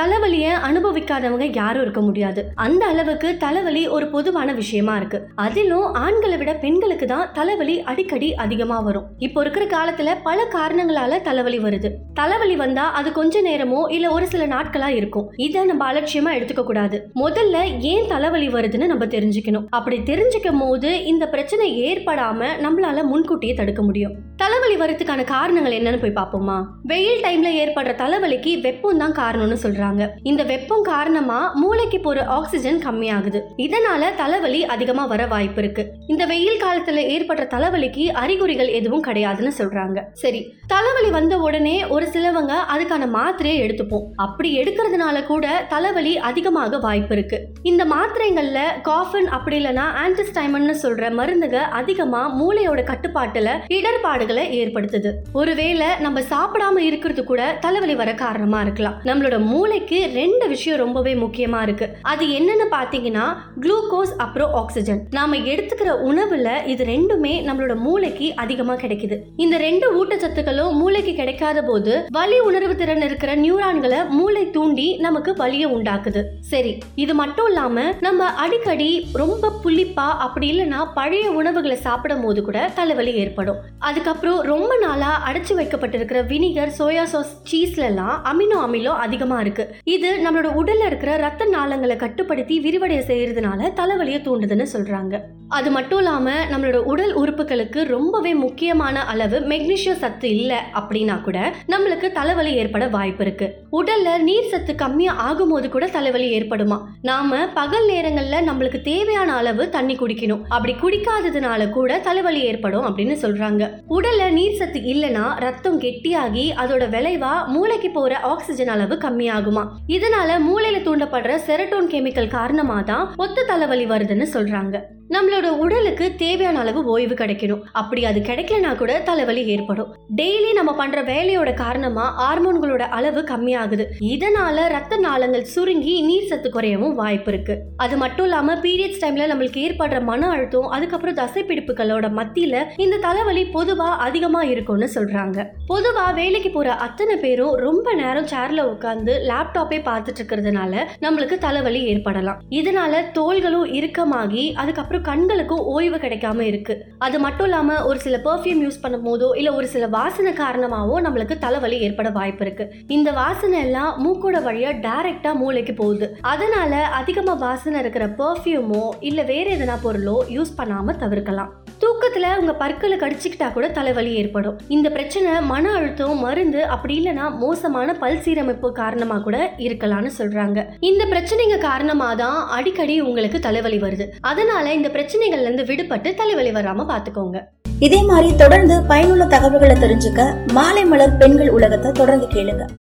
தலைவலியை அனுபவிக்காதவங்க யாரும் இருக்க முடியாது. அந்த அளவுக்கு தலைவலி ஒரு பொதுவான விஷயமா இருக்கு. அதிலும் ஆண்களை விட பெண்களுக்கு தான் தலைவலி அடிக்கடி அதிகமா வரும். இப்போ இருக்கிற காலத்துல பல காரணங்களால தலைவலி வருது. தலைவலி வந்தா அது கொஞ்ச நேரமோ இல்ல ஒரு சில நாட்களா இருக்கும். இதை நம்ம அலட்சியமா எடுத்துக்க கூடாது. முதல்ல ஏன் தலைவலி வருதுன்னு நம்ம தெரிஞ்சுக்கணும். அப்படி தெரிஞ்சுக்கும் போது இந்த பிரச்சனை ஏற்படாம நம்மளால முன்கூட்டியே தடுக்க முடியும். தலைவலி வரதுக்கான காரணங்கள் என்னன்னு போய் பார்ப்போமா? வெயில் டைம்ல ஏற்படுற தலைவலிக்கு வெப்பம் தான் காரணம்னு சொல்றாங்க. இந்த வெப்பம் காரணமா மூளைக்கு போற ஆக்சிஜன் கம்மியாகுது. இதனால தலைவலி அதிகமா வர வாய்ப்பு இருக்கு. இந்த வெயில் காலத்துல ஏற்படுற தலைவலிக்கு அறிகுறிகள் எதுவும் கிடையாதுன்னு சொல்றாங்க. சரி தலைவலி வந்த உடனே ஒரு சிலவங்க அதுக்கான மாத்திரையை எடுத்துப்போம். அப்படி எடுக்கிறதுனால கூட தலைவலி அதிகமாக வாய்ப்பு இருக்கு. இந்த மாத்திரைகள்ல காஃபன் அப்படி இல்லைன்னா ஆன்டிஸ்டைமன் சொல்ற மருந்துக அதிகமா மூளையோட கட்டுப்பாட்டுல இடர்பாடுகளை ஏற்படுத்துது. ஒருவேளை நம்ம சாப்பிடாம இருக்கிறது கூட தலைவலி வர காரணமா இருக்கலாம். நம்மளோட மூளை மூளைக்கு ரெண்டு விஷயம் ரொம்பவே முக்கியமா இருக்கு. அது என்னன்னு பாத்தீங்கன்னா குளுக்கோஸ் அப்புறம் ஆக்சிஜன் நாம எடுத்துக்கிற உணவுல இது ரெண்டுமே நம்மளோட மூளைக்கு அதிகமா கிடைக்குது. இந்த ரெண்டு ஊட்டச்சத்துக்களும் மூளைக்கு கிடைக்காத போது வலி உணர்வு திறன் இருக்கிற நியூரான்களை மூளை தூண்டி நமக்கு வலியை உண்டாக்குது. சரி இது மட்டும் இல்லாம நம்ம அடிக்கடி ரொம்ப புளிப்பா அப்படி இல்லைன்னா பழைய உணவுகளை சாப்பிடும் போது கூட தலைவலி ஏற்படும். அதுக்கப்புறம் ரொம்ப நாளா அடைச்சு வைக்கப்பட்டிருக்கிற வினிகர் சோயா சாஸ் சீஸ்ல எல்லாம் அமினோ அமிலம் அதிகமா இருக்கு. இது நம்மளோட உடல்ல இருக்கிற ரத்த நாளங்களை கட்டுப்படுத்தி விரிவடைய செய்யறதுனால தலைவலியை தூண்டுதுன்னு சொல்றாங்க. அது மட்டும் இல்லாம நம்மளோட உடல் உறுப்புகளுக்கு ரொம்பவே முக்கியமான அளவு மெக்னீஷியம் சத்து இல்ல அப்படின்னா கூட நம்மளுக்கு தலைவலி ஏற்பட வாய்ப்பு இருக்கு. உடல்ல நீர் சத்து கம்மியா ஆகும் போது கூட தலைவலி ஏற்படுமா? நாம பகல் நேரங்கள்ல நம்மளுக்கு தேவையான அளவு தண்ணி குடிக்கணும். அப்படி குடிக்காததுனால கூட தலைவலி ஏற்படும் அப்படின்னு சொல்றாங்க. உடல்ல நீர் சத்து இல்லைன்னா ரத்தம் கெட்டியாகி அதோட விளைவா மூளைக்கு போற ஆக்சிஜன் அளவு கம்மியாகும். இதனால மூளையில தூண்டப்படுற செரட்டோன் கெமிக்கல் காரணமா தான் ஒத்த தலைவலி வருதுன்னு சொல்றாங்க. நம்மளோட உடலுக்கு தேவையான அளவு ஓய்வு கிடைக்கணும். அப்படி அது கிடைக்கலனா கூட தலைவலி ஏற்படும். டெய்லி நம்ம பண்ற வேலையோட காரணமா ஹார்மோன்களோட அளவு கம்மியாகுது. இதனால ரத்த நாளங்கள் சுருங்கி நீர் சத்து குறையவும் வாய்ப்பு இருக்கு. அது மட்டும் இல்லாம பீரியட்ஸ் டைம்ல நம்மளுக்கு ஏற்படுற மன அழுத்தம் அதுக்கப்புறம் தசைப்பிடிப்புகளோட மத்தியில இந்த தலைவலி பொதுவா அதிகமா இருக்கும்னு சொல்றாங்க. பொதுவா வேலைக்கு போற அத்தனை பேரும் ரொம்ப நேரம் சேர்ல உட்காந்து லேப்டாப்பே பார்த்துட்டு இருக்கிறதுனால நம்மளுக்கு தலைவலி ஏற்படலாம். இதனால தோள்களும் இறுக்கமாகி அதுக்கப்புறம் கண்களுக்கும் ஓய்வு கிடைக்காம இருக்கு. அது மட்டும் இல்லாம ஒரு சில பெர்ஃப்யூம் யூஸ் பண்ணும் போதோ இல்ல ஒரு சில வாசனை காரணமாவோ நம்மளுக்கு தலைவலி ஏற்பட வாய்ப்பு இருக்கு. இந்த வாசனை எல்லாம் மூக்கோட வழியா டைரக்டா மூளைக்கு போகுது. அதனால அதிகமா வாசனை இருக்கிற பெர்ஃப்யூமோ இல்ல வேற எதனா பொருளோ யூஸ் பண்ணாம தவிர்க்கலாம். தூக்கத்துல உங்க பற்களை கடிச்சுக்கிட்டா கூட தலைவலி ஏற்படும். இந்த பிரச்சனை மன அழுத்தம் மருந்து அப்படி இல்லைன்னா மோசமான பல் சீரமைப்பு காரணமா கூட இருக்கலாம்னு சொல்றாங்க. இந்த பிரச்சனைங்க காரணமா தான் அடிக்கடி உங்களுக்கு தலைவலி வருது. அதனால இந்த பிரச்சனைகள்ல இருந்து விடுபட்டு தலைவலி வராம பாத்துக்கோங்க. இதே மாதிரி தொடர்ந்து பயனுள்ள தகவல்களை தெரிஞ்சுக்க மாலை மலர் பெண்கள் உலகத்தை தொடர்ந்து கேளுங்க.